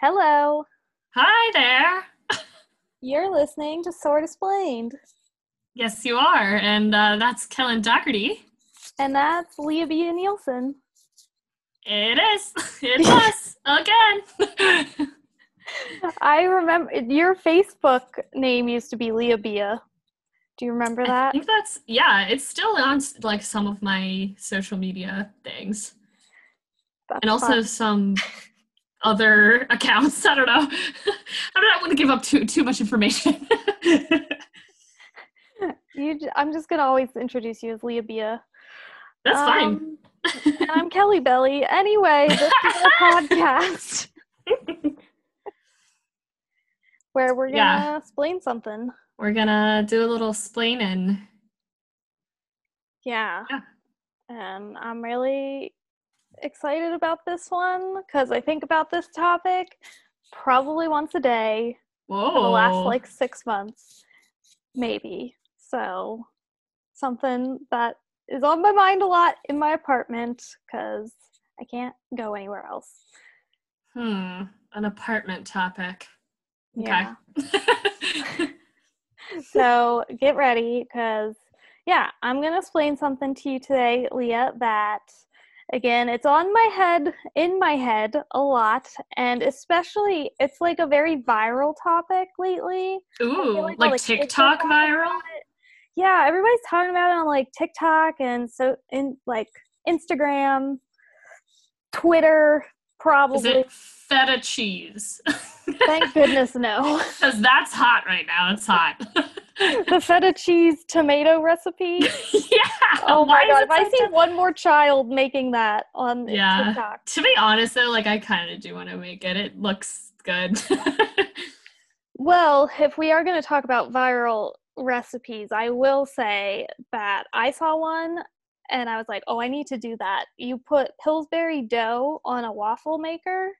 Hello. Hi there. You're listening to Sword Explained. Yes, you are. And uh, that's Kellen Doherty. And that's Leah B. Nielsen. It is. It's us again. I remember your Facebook name used to be Leah Bia. Do you remember that? I think that's, yeah, it's still on like some of my social media things. That's And also fun. some other accounts. I don't know. I don't want to give up too too much information. you, I'm just gonna always introduce you as Leah Bia. That's fine. Um, and I'm Kelly Belly. Anyway, this is a podcast where we're gonna Yeah. explain something. We're gonna do a little splaining. Yeah. Yeah. And I'm really excited about this one because I think about this topic probably once a day Whoa. for the last like six months, maybe. So, something that is on my mind a lot in my apartment because I can't go anywhere else. Hmm. An apartment topic. Yeah. Okay. so get ready because yeah i'm going to explain something to you today leah that again it's on my head in my head a lot and especially it's like a very viral topic lately Ooh, like kids are TikTok viral? yeah everybody's talking about it on like tiktok and so in like instagram twitter Is probably it feta cheese? thank goodness no Because that's hot right now. It's hot. the feta cheese tomato recipe yeah. Oh my is god! If I see one more child making that on Yeah. TikTok, To be honest, though, like I kind of do want to make it. It looks good. well, if we are going to talk about viral recipes, I will say that I saw one and I was like, "Oh, I need to do that." You put Pillsbury dough on a waffle maker,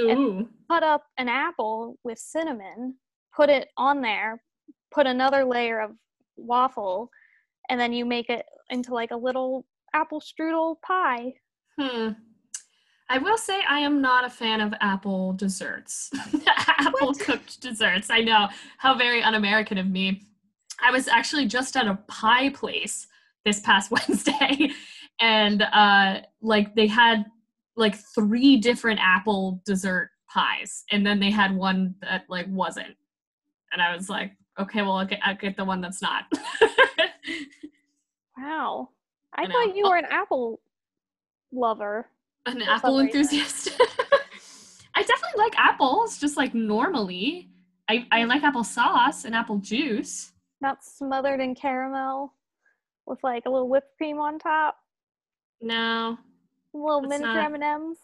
Ooh. cut up an apple with cinnamon, put it on there, put another layer of waffle, and then you make it into like a little apple strudel pie. Hmm. I will say I am not a fan of apple desserts. apple What? cooked desserts. I know how very un-American of me. I was actually just at a pie place this past Wednesday, and uh, like they had like three different apple dessert pies, and then they had one that like wasn't, and I was like, okay, well I'll get, I'll get the one that's not. Wow. I, I thought you were an apple lover. An apple enthusiast. I definitely like apples, just like normally. I, I like apple sauce and apple juice. Not smothered in caramel with like a little whipped cream on top. No, Little miniature M&Ms.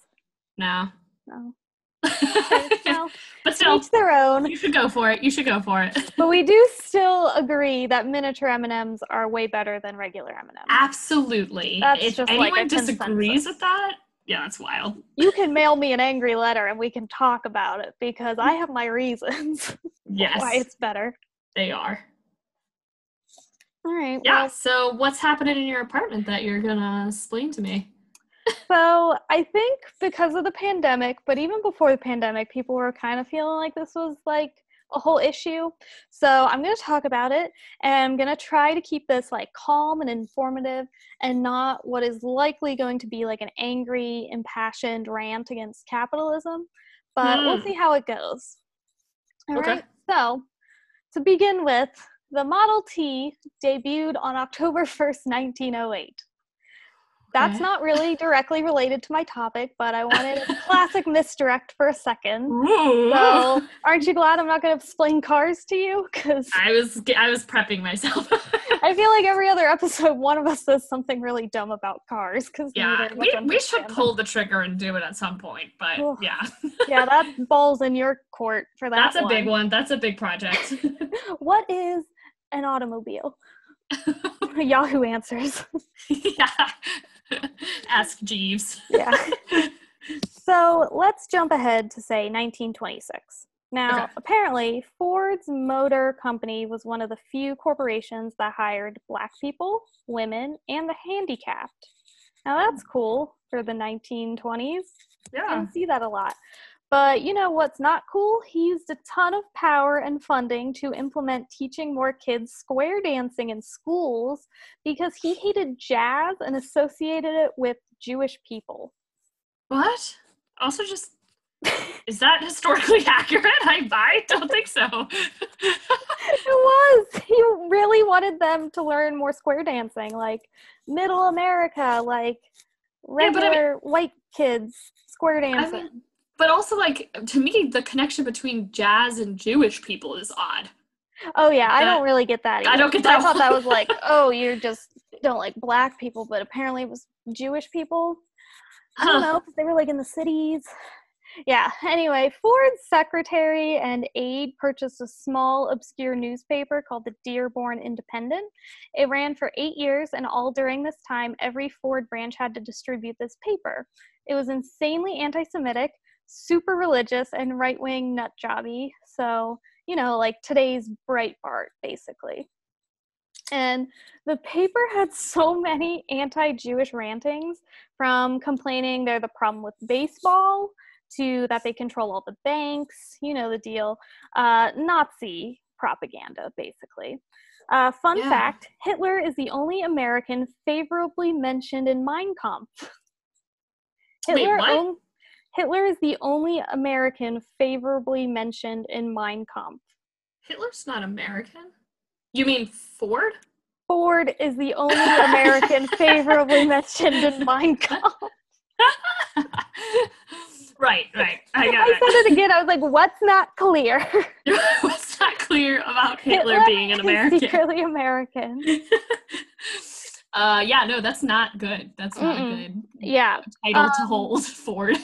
no. No. Okay, but still, each their own. you should go for it. You should go for it. But we do still agree that miniature M&Ms are way better than regular M&Ms. Absolutely. That's if just like anyone a disagrees consensus. with that, yeah, that's wild. You can mail me an angry letter and we can talk about it because I have my reasons Yes, why it's better. they are. All right. Yeah. Well, so, what's happening in your apartment that you're gonna explain to me? So I think because of the pandemic, but even before the pandemic, people were kind of feeling like this was like a whole issue. So I'm going to talk about it and I'm going to try to keep this like calm and informative and not what is likely going to be like an angry, impassioned rant against capitalism. But we'll Hmm. see how it goes. All Okay. right. So to begin with, the Model T debuted on October 1st, 1908. That's Okay. not really directly related to my topic, but I wanted a classic misdirect for a second. Ooh. So, aren't you glad I'm not going to explain cars to you? Because I was I was prepping myself. I feel like every other episode, one of us says something really dumb about cars. Because yeah, we, we should pull the trigger and do it at some point. But Ugh. yeah, Yeah, that ball's in your court for that. that's a big one. That's a big project. What is an automobile? Yahoo answers. yeah. Ask Jeeves. yeah. So let's jump ahead to say 1926. Now, Okay. apparently, Ford's Motor Company was one of the few corporations that hired black people, women, and the handicapped. Now, that's cool for the 1920s. I Yeah. didn't see that a lot. But you know what's not cool? He used a ton of power and funding to implement teaching more kids square dancing in schools because he hated jazz and associated it with Jewish people. What? Also, just is that historically accurate? I, I don't think so. it was. He really wanted them to learn more square dancing, like middle America, like regular yeah, I mean, white kids square dancing. I mean, but also, like to me, the connection between jazz and Jewish people is odd. Oh yeah, that, I don't really get that. Either. I don't get that. I thought that was like, oh, you just don't like black people, but apparently it was Jewish people. I don't huh. know because they were like in the cities yeah, anyway, Ford's secretary and aide purchased a small, obscure newspaper called the Dearborn Independent. It ran for eight years, and all during this time, every Ford branch had to distribute this paper. It was insanely anti Semitic, super religious, and right wing nut jobby. So, you know, like today's Breitbart, basically. And the paper had so many anti Jewish rantings from complaining they're the problem with baseball to that they control all the banks, you know the deal. Uh, Nazi propaganda, basically. Uh, fun yeah. fact Hitler is the only American favorably mentioned in Mein Kampf. Hitler, Wait, Hitler is the only American favorably mentioned in Mein Kampf. Hitler's not American? You mean Ford? Ford is the only American favorably mentioned in Mein Kampf. Right, right. I got I it. said it again. I was like, what's not clear? what's not clear about Hitler, Hitler being an American? Secretly American. Uh, yeah, no, that's not good. That's not Mm-mm. good. Yeah. Title um, to hold Ford.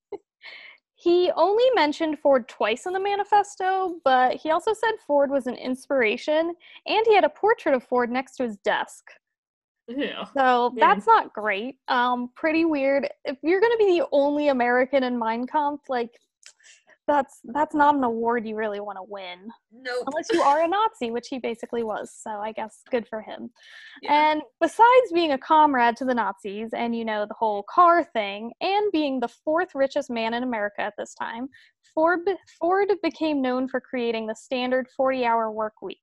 he only mentioned Ford twice in the manifesto, but he also said Ford was an inspiration, and he had a portrait of Ford next to his desk. Yeah. So that's not great. Um, pretty weird. If you're gonna be the only American in Mein Kampf, like that's that's not an award you really want to win. No. Nope. Unless you are a Nazi, which he basically was. So I guess good for him. Yeah. And besides being a comrade to the Nazis and you know the whole car thing and being the fourth richest man in America at this time, Ford Ford became known for creating the standard 40-hour work week.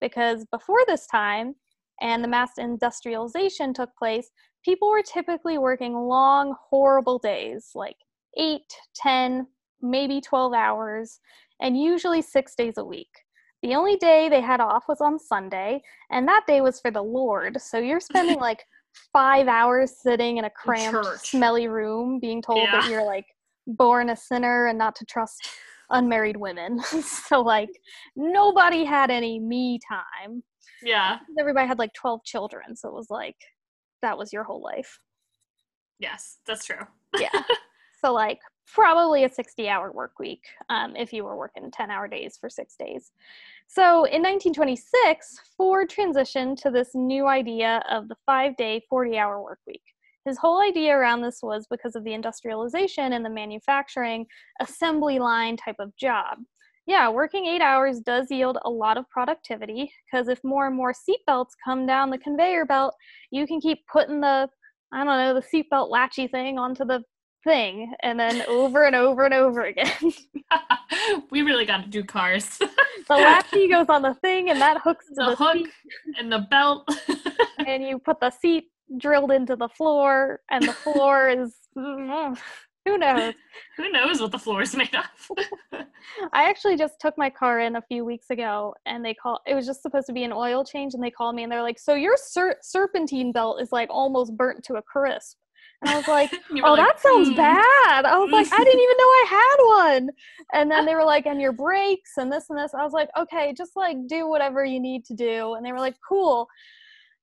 Because before this time, and the mass industrialization took place, people were typically working long, horrible days, like 8, 10, maybe 12 hours, and usually six days a week. The only day they had off was on Sunday, and that day was for the Lord. So you're spending like five hours sitting in a cramped, smelly room being told yeah. that you're like born a sinner and not to trust unmarried women. so, like, nobody had any me time. Yeah. Everybody had like 12 children. So it was like, that was your whole life. Yes, that's true. yeah. So, like, probably a 60 hour work week um, if you were working 10 hour days for six days. So, in 1926, Ford transitioned to this new idea of the five day, 40 hour work week. His whole idea around this was because of the industrialization and the manufacturing assembly line type of job yeah, working eight hours does yield a lot of productivity because if more and more seatbelts come down the conveyor belt, you can keep putting the, I don't know, the seatbelt latchy thing onto the thing and then over and over and over again. we really got to do cars. the latchy goes on the thing and that hooks the, the hook seat. and the belt. and you put the seat drilled into the floor and the floor is mm, who knows? Who knows what the floor is made of? I actually just took my car in a few weeks ago, and they call it was just supposed to be an oil change, and they called me and they're like, "So your ser- serpentine belt is like almost burnt to a crisp." And I was like, "Oh, like, that sounds mm. bad." I was like, "I didn't even know I had one." And then they were like, "And your brakes and this and this." I was like, "Okay, just like do whatever you need to do." And they were like, "Cool."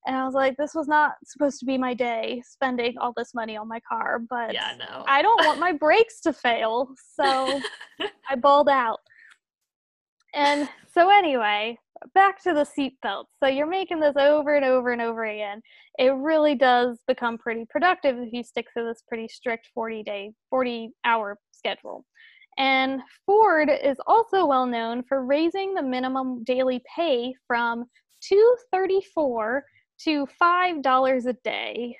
and I was like, this was not supposed to be my day spending all this money on my car, but yeah, no. I don't want my brakes to fail. So I bawled out. And so, anyway, back to the seatbelt. So, you're making this over and over and over again. It really does become pretty productive if you stick to this pretty strict 40 day, 40 hour schedule. And Ford is also well known for raising the minimum daily pay from 234 to five dollars a day.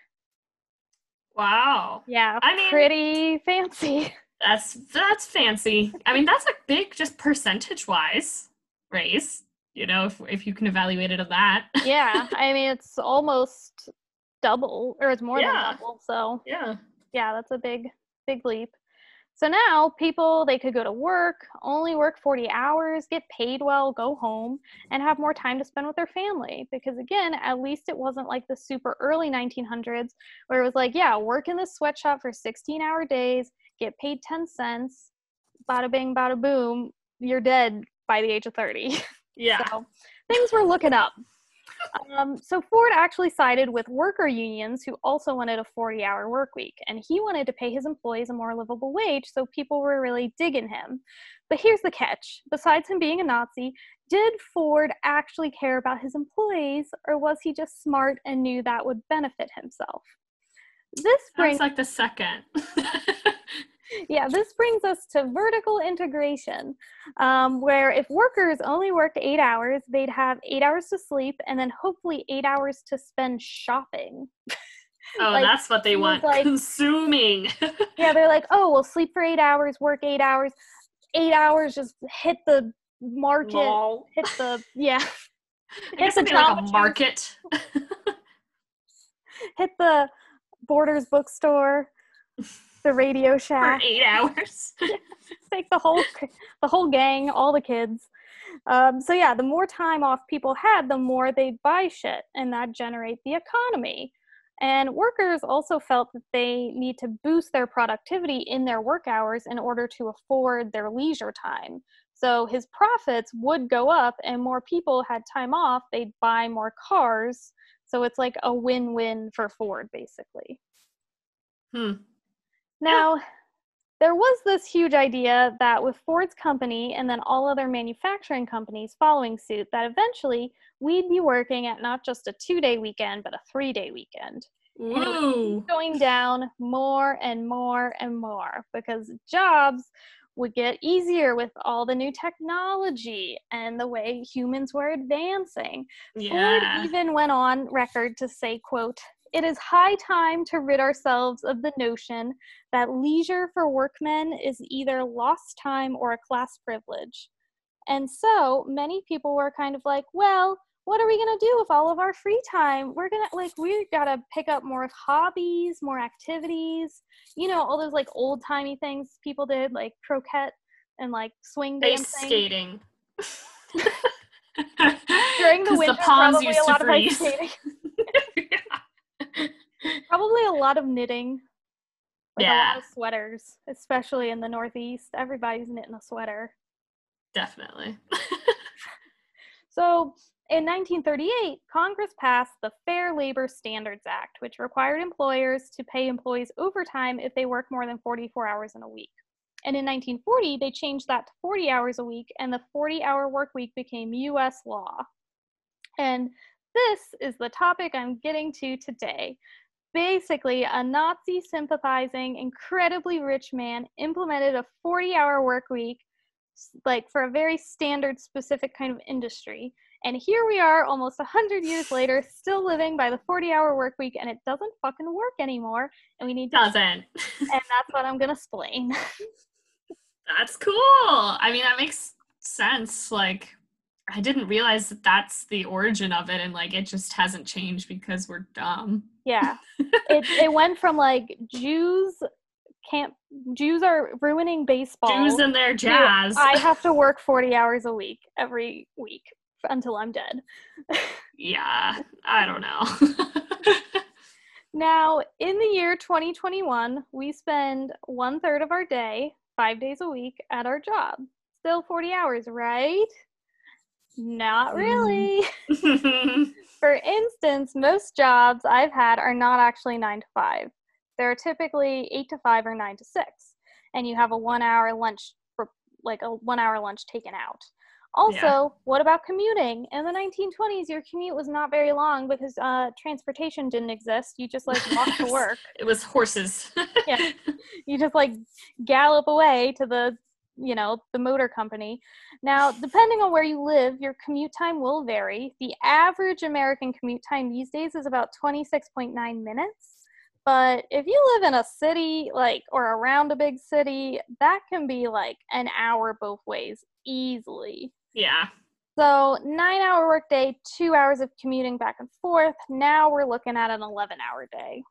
Wow. Yeah, I mean, pretty fancy. That's that's fancy. I mean, that's a big just percentage wise raise. You know, if if you can evaluate it at that. yeah, I mean it's almost double, or it's more Yeah. than double. So Yeah. yeah, that's a big, big leap. So now people they could go to work, only work 40 hours, get paid well, go home, and have more time to spend with their family. Because again, at least it wasn't like the super early 1900s where it was like, yeah, work in the sweatshop for 16 hour days, get paid 10 cents, bada bing, bada boom, you're dead by the age of 30. Yeah. So things were looking up. Um, so Ford actually sided with worker unions who also wanted a 40 hour work week, and he wanted to pay his employees a more livable wage, so people were really digging him. But here's the catch besides him being a Nazi, did Ford actually care about his employees, or was he just smart and knew that would benefit himself? This brings Sounds like the second. yeah, this brings us to vertical integration, um, where if workers only worked eight hours, they'd have eight hours to sleep and then hopefully eight hours to spend shopping. oh, Like, that's what they want. like- Consuming. Yeah, they're like, oh, well, sleep for eight hours, work eight hours, eight hours, just hit the market, Lol. hit the, yeah, hit the like a market. hit the Borders bookstore, the Radio Shack for eight hours. take the whole the whole gang, all the kids. Um, so yeah, the more time off people had, the more they'd buy shit, and that generate the economy. And workers also felt that they need to boost their productivity in their work hours in order to afford their leisure time. So his profits would go up, and more people had time off. They'd buy more cars. So it's like a win-win for Ford, basically. Hmm. Now, there was this huge idea that with Ford's company and then all other manufacturing companies following suit, that eventually we'd be working at not just a two day weekend, but a three day weekend. was Going down more and more and more because jobs would get easier with all the new technology and the way humans were advancing. Yeah. Ford even went on record to say, quote, it is high time to rid ourselves of the notion that leisure for workmen is either lost time or a class privilege. And so many people were kind of like, well, what are we going to do with all of our free time? We're going to, like, we got to pick up more hobbies, more activities, you know, all those like old timey things people did, like croquet and like swing dancing. skating. During the winter, ponds probably a lot of ice skating. Probably a lot of knitting. Like a Yeah. lot of sweaters, especially in the Northeast. Everybody's knitting a sweater. Definitely. So in 1938, Congress passed the Fair Labor Standards Act, which required employers to pay employees overtime if they work more than 44 hours in a week. And in 1940, they changed that to 40 hours a week, and the 40 hour work week became US law. And this is the topic I'm getting to today. Basically, a Nazi sympathizing, incredibly rich man implemented a 40 hour work week, like for a very standard, specific kind of industry. And here we are almost 100 years later, still living by the 40 hour work week, and it doesn't fucking work anymore. And we need to, Doesn't. and that's what I'm gonna explain. That's cool. I mean, that makes sense. Like, I didn't realize that that's the origin of it, and like, it just hasn't changed because we're dumb. Yeah. It it went from like Jews can't Jews are ruining baseball. Jews and their jazz. I have to work 40 hours a week every week until I'm dead. yeah, I don't know. Now, in the year 2021, we spend one third of our day, five days a week, at our job. Still 40 hours, right? Not Mhm. really. For instance, most jobs I've had are not actually nine to five. They're typically eight to five or nine to six. And you have a one hour lunch, for, like a one hour lunch taken out. Also, what about commuting? In the 1920s, your commute was not very long because uh, transportation didn't exist. You just like walked to work. it was horses. Yeah. You just like gallop away to the, you know, the motor company. Now, depending on where you live, your commute time will vary. The average American commute time these days is about 26.9 minutes. But if you live in a city, like, or around a big city, that can be like an hour both ways easily. Yeah. So, nine hour workday, two hours of commuting back and forth. Now we're looking at an 11 hour day.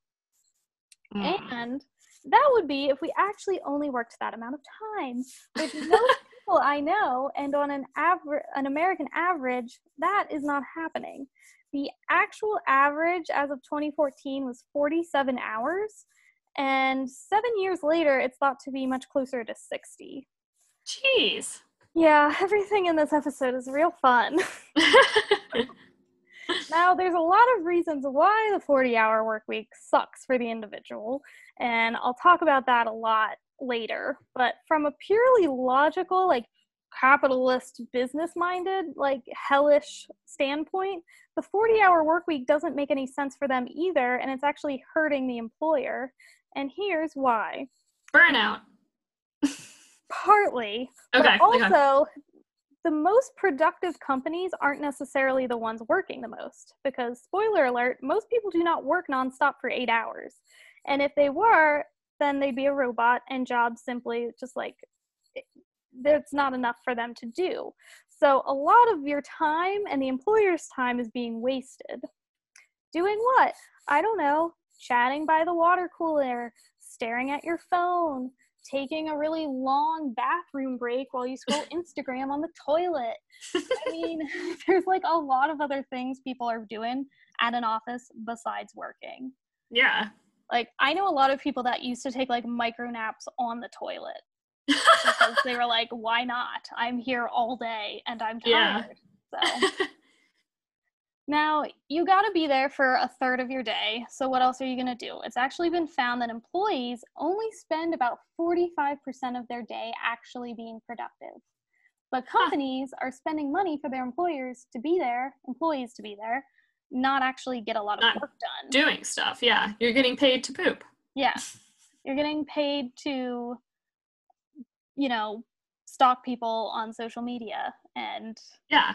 Mm. And that would be if we actually only worked that amount of time, which most people I know, and on an average, an American average, that is not happening. The actual average as of 2014 was 47 hours, and seven years later, it's thought to be much closer to 60. Jeez. Yeah, everything in this episode is real fun. Now, there's a lot of reasons why the 40 hour work week sucks for the individual, and I'll talk about that a lot later. But from a purely logical, like capitalist, business minded, like hellish standpoint, the 40 hour work week doesn't make any sense for them either, and it's actually hurting the employer. And here's why Burnout. partly, Okay. but okay. also the most productive companies aren't necessarily the ones working the most because spoiler alert most people do not work nonstop for eight hours. And if they were then they'd be a robot and jobs simply just like there's not enough for them to do. So a lot of your time and the employer's time is being wasted. Doing what? I don't know. Chatting by the water cooler staring at your phone taking a really long bathroom break while you scroll Instagram on the toilet. I mean, there's like a lot of other things people are doing at an office besides working. Yeah. Like, I know a lot of people that used to take like micro naps on the toilet because they were like, why not? I'm here all day and I'm Yeah. tired. So. Now, you got to be there for a third of your day. So, what else are you going to do? It's actually been found that employees only spend about 45% of their day actually being productive. But companies are spending money for their employers to be there, employees to be there, not actually get a lot of Not work done. Doing stuff. Yeah. You're getting paid to poop. Yeah. You're getting paid to, you know, stalk people on social media and, Yeah.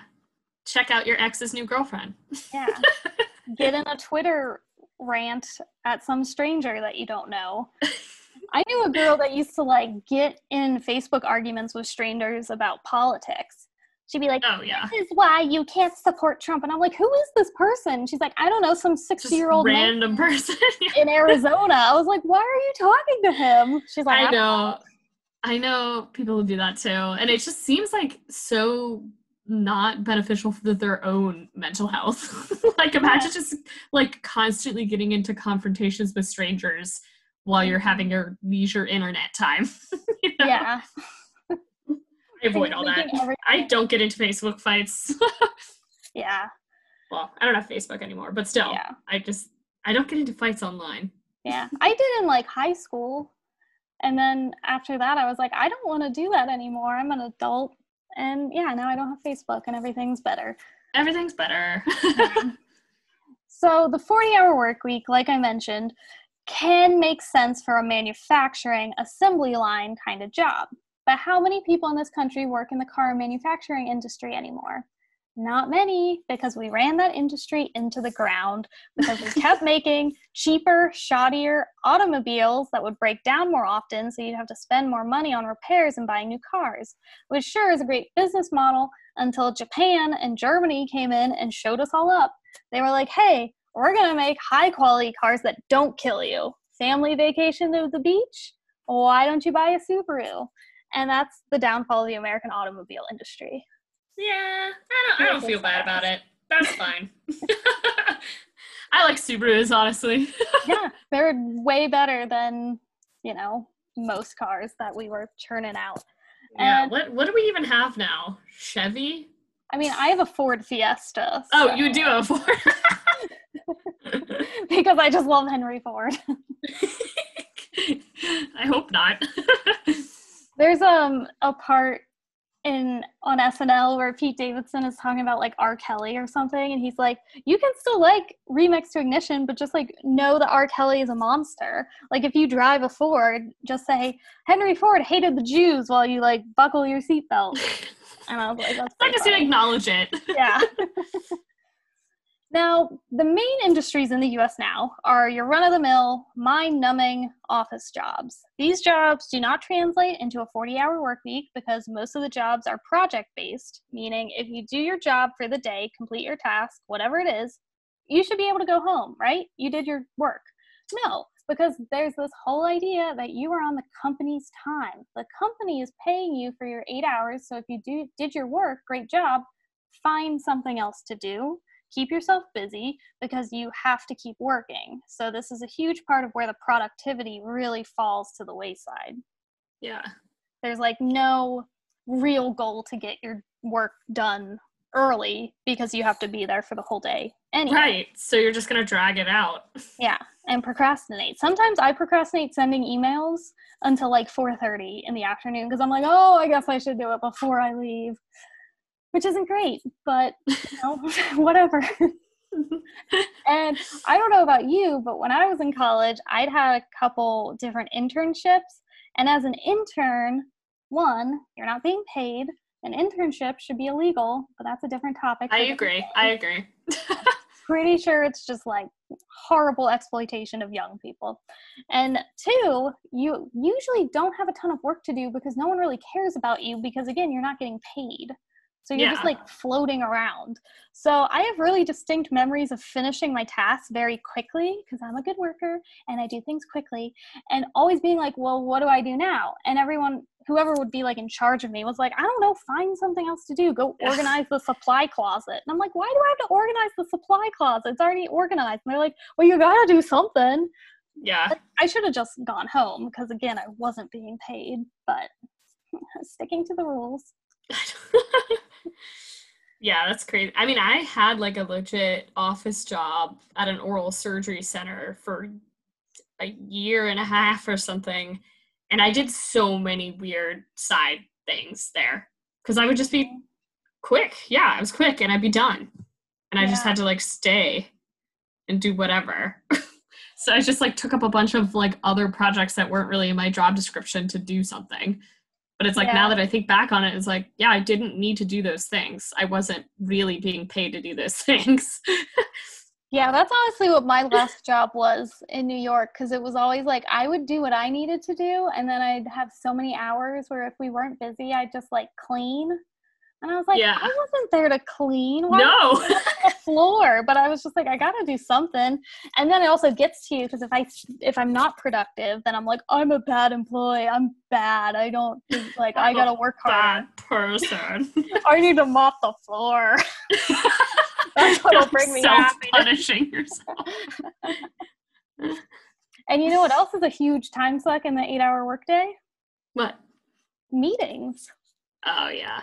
Check out your ex's new girlfriend. yeah, get in a Twitter rant at some stranger that you don't know. I knew a girl that used to like get in Facebook arguments with strangers about politics. She'd be like, Oh yeah. This is why you can't support Trump. And I'm like, Who is this person? She's like, I don't know, some sixty-year-old random person. in Arizona. I was like, Why are you talking to him? She's like, I "don't know. I know people who do that too. And it just seems like so not beneficial for their own mental health. like imagine just like constantly getting into confrontations with strangers while you're having mm-hmm. your leisure internet time. You know? Yeah. I avoid all that. Everything- I don't get into Facebook fights. Yeah. well, I don't have Facebook anymore, but still, Yeah. I just I don't get into fights online. Yeah. I did in like high school. And then after that, I was like, I don't want to do that anymore. I'm an adult. And yeah, now I don't have Facebook and everything's better. Everything's better. So the 40 hour work week, like I mentioned, can make sense for a manufacturing assembly line kind of job. But how many people in this country work in the car manufacturing industry anymore? Not many, because we ran that industry into the ground because we kept making cheaper, shoddier automobiles that would break down more often, so you'd have to spend more money on repairs and buying new cars, which sure is a great business model until Japan and Germany came in and showed us all up. They were like, hey, we're to make high quality cars that don't kill you. Family vacation to the beach? Why don't you buy a Subaru? And that's the downfall of the American automobile industry. Yeah, I don't. I don't feel bad about it. That's fine. I like Subarus, honestly. yeah, they're way better than, you know, most cars that we were churning out. yeah. And- What What do we even have now? Chevy? I mean, I have a Ford Fiesta. Oh, you do have Ford. because I just love Henry Ford. I hope not. There's um a part in on SNL where Pete Davidson is talking about like R. Kelly or something, and he's like, "You can still like remix to ignition, but just like know that R. Kelly is a monster. Like if you drive a Ford, just say Henry Ford hated the Jews while you like buckle your seatbelt." And I was like, "That's I just to funny. acknowledge it. yeah." Now, the main industries in the US now are your run of the mill, mind numbing office jobs. These jobs do not translate into a 40 hour work week because most of the jobs are project based, meaning if you do your job for the day, complete your task, whatever it is, you should be able to go home, right? You did your work. No, because there's this whole idea that you are on the company's time. The company is paying you for your eight hours, so if you do did your work, great job, find something else to do keep yourself busy because you have to keep working. So this is a huge part of where the productivity really falls to the wayside. Yeah. There's like no real goal to get your work done early because you have to be there for the whole day anyway. Right. So you're just going to drag it out. Yeah, and procrastinate. Sometimes I procrastinate sending emails until like 4:30 in the afternoon because I'm like, "Oh, I guess I should do it before I leave." Which isn't great, but you know, whatever. and I don't know about you, but when I was in college, I'd had a couple different internships. And as an intern, one, you're not being paid. An internship should be illegal, but that's a different topic. I agree. I agree. Pretty sure it's just like horrible exploitation of young people. And two, you usually don't have a ton of work to do because no one really cares about you because, again, you're not getting paid. So you're yeah. just like floating around. So I have really distinct memories of finishing my tasks very quickly because I'm a good worker and I do things quickly and always being like, well, what do I do now? And everyone, whoever would be like in charge of me was like, I don't know, find something else to do. Go organize the supply closet. And I'm like, why do I have to organize the supply closet? It's already organized. And they're like, well, you got to do something. Yeah. I should have just gone home because again, I wasn't being paid, but sticking to the rules. yeah, that's crazy. I mean, I had like a legit office job at an oral surgery center for a year and a half or something. And I did so many weird side things there because I would just be quick. Yeah, I was quick and I'd be done. And I yeah. just had to like stay and do whatever. so I just like took up a bunch of like other projects that weren't really in my job description to do something. But it's like yeah. now that I think back on it, it's like, yeah, I didn't need to do those things. I wasn't really being paid to do those things. yeah, that's honestly what my last job was in New York because it was always like I would do what I needed to do, and then I'd have so many hours where if we weren't busy, I'd just like clean and I was like, yeah. I wasn't there to clean. Why no. the floor, but I was just like, I gotta do something. And then it also gets to you because if I if I'm not productive, then I'm like, I'm a bad employee. I'm bad. I don't like. I gotta work hard. Bad person. I need to mop the floor. That's what'll bring me happy. Punishing yourself. and you know what else is a huge time suck in the eight-hour workday? What? Meetings. Oh yeah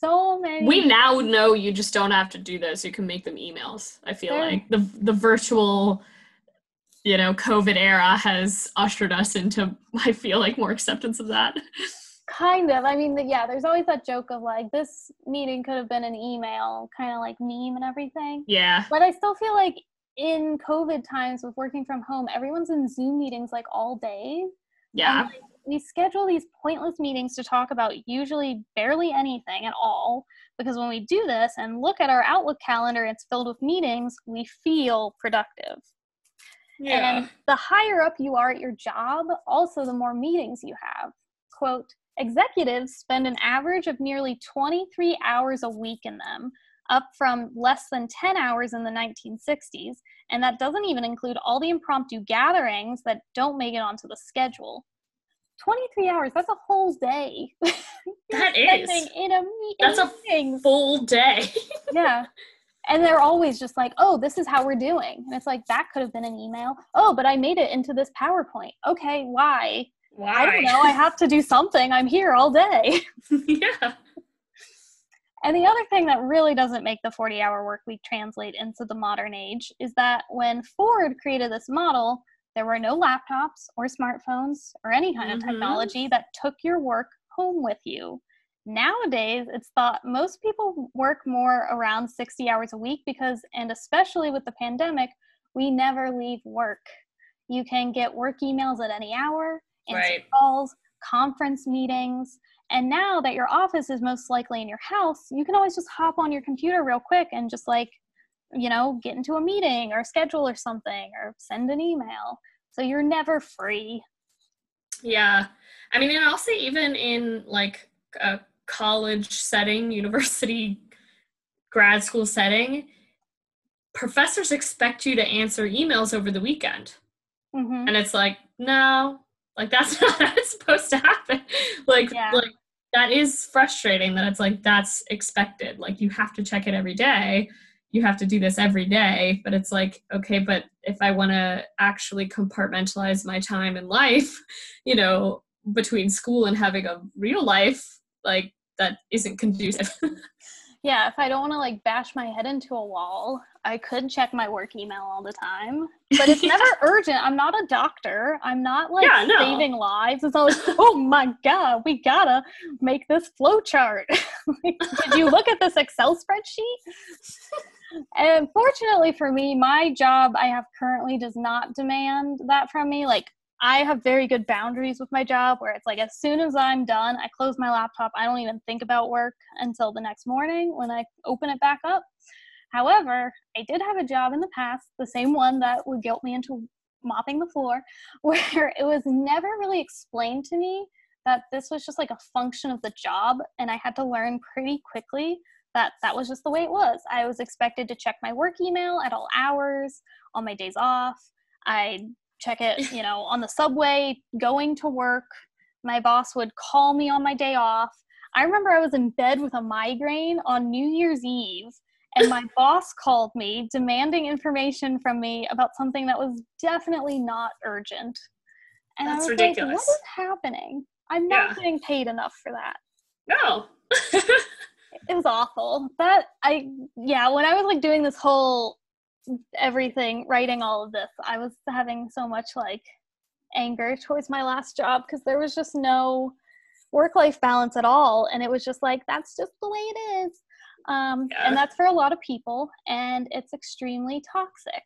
so many. We now know you just don't have to do this. You can make them emails. I feel like the the virtual, you know, COVID era has ushered us into. I feel like more acceptance of that. Kind of. I mean, yeah. There's always that joke of like this meeting could have been an email, kind of like meme and everything. Yeah. But I still feel like in COVID times with working from home, everyone's in Zoom meetings like all day. Yeah. And, like, we schedule these pointless meetings to talk about usually barely anything at all because when we do this and look at our Outlook calendar, it's filled with meetings, we feel productive. Yeah. And the higher up you are at your job, also the more meetings you have. Quote, executives spend an average of nearly 23 hours a week in them, up from less than 10 hours in the 1960s. And that doesn't even include all the impromptu gatherings that don't make it onto the schedule. 23 hours that's a whole day. That is. in a that's a full day. Yeah. And they're always just like oh this is how we're doing. And it's like that could have been an email. Oh but i made it into this powerpoint. Okay why? Why i don't know. I have to do something. I'm here all day. Yeah. And the other thing that really doesn't make the 40 hour work week translate into the modern age is that when ford created this model there were no laptops or smartphones or any kind mm-hmm. of technology that took your work home with you. Nowadays, it's thought most people work more around 60 hours a week because, and especially with the pandemic, we never leave work. You can get work emails at any hour, answer right. calls, conference meetings. And now that your office is most likely in your house, you can always just hop on your computer real quick and just like you know, get into a meeting or schedule or something or send an email. So you're never free. Yeah. I mean, and I'll say even in like a college setting, university, grad school setting, professors expect you to answer emails over the weekend. Mm-hmm. And it's like, no, like that's not how it's supposed to happen. like, yeah. like that is frustrating that it's like that's expected. Like you have to check it every day. You have to do this every day. But it's like, okay, but if I want to actually compartmentalize my time in life, you know, between school and having a real life, like that isn't conducive. yeah, if I don't want to like bash my head into a wall, I could check my work email all the time. But it's never urgent. I'm not a doctor. I'm not like yeah, no. saving lives. It's always, oh my God, we gotta make this flow chart. Did you look at this Excel spreadsheet? And fortunately for me, my job I have currently does not demand that from me. Like I have very good boundaries with my job where it's like as soon as I'm done, I close my laptop. I don't even think about work until the next morning when I open it back up. However, I did have a job in the past, the same one that would guilt me into mopping the floor, where it was never really explained to me that this was just like a function of the job and I had to learn pretty quickly that that was just the way it was. I was expected to check my work email at all hours on my days off. I check it, you know, on the subway, going to work. My boss would call me on my day off. I remember I was in bed with a migraine on New Year's Eve, and my boss called me demanding information from me about something that was definitely not urgent. And That's I was ridiculous. like, what is happening? I'm not yeah. getting paid enough for that. No. it was awful. That I yeah, when I was like doing this whole everything, writing all of this, I was having so much like anger towards my last job because there was just no work life balance at all. And it was just like, that's just the way it is. Um, yeah. And that's for a lot of people, and it's extremely toxic.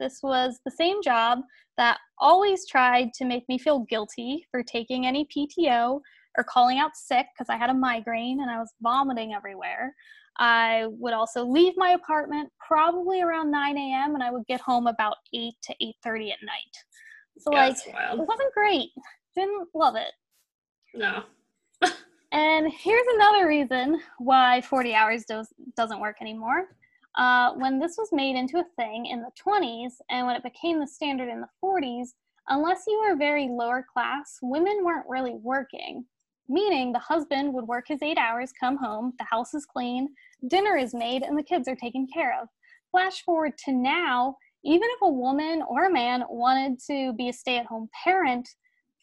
This was the same job that always tried to make me feel guilty for taking any PTO or calling out sick because I had a migraine and I was vomiting everywhere. I would also leave my apartment probably around 9 a.m. and I would get home about 8 to 8:30 at night. So yeah, like it wasn't great. Didn't love it. No. and here's another reason why 40 hours does, doesn't work anymore. Uh, when this was made into a thing in the 20s and when it became the standard in the 40s, unless you were very lower class, women weren't really working meaning the husband would work his eight hours, come home, the house is clean, dinner is made, and the kids are taken care of. Flash forward to now, even if a woman or a man wanted to be a stay at home parent,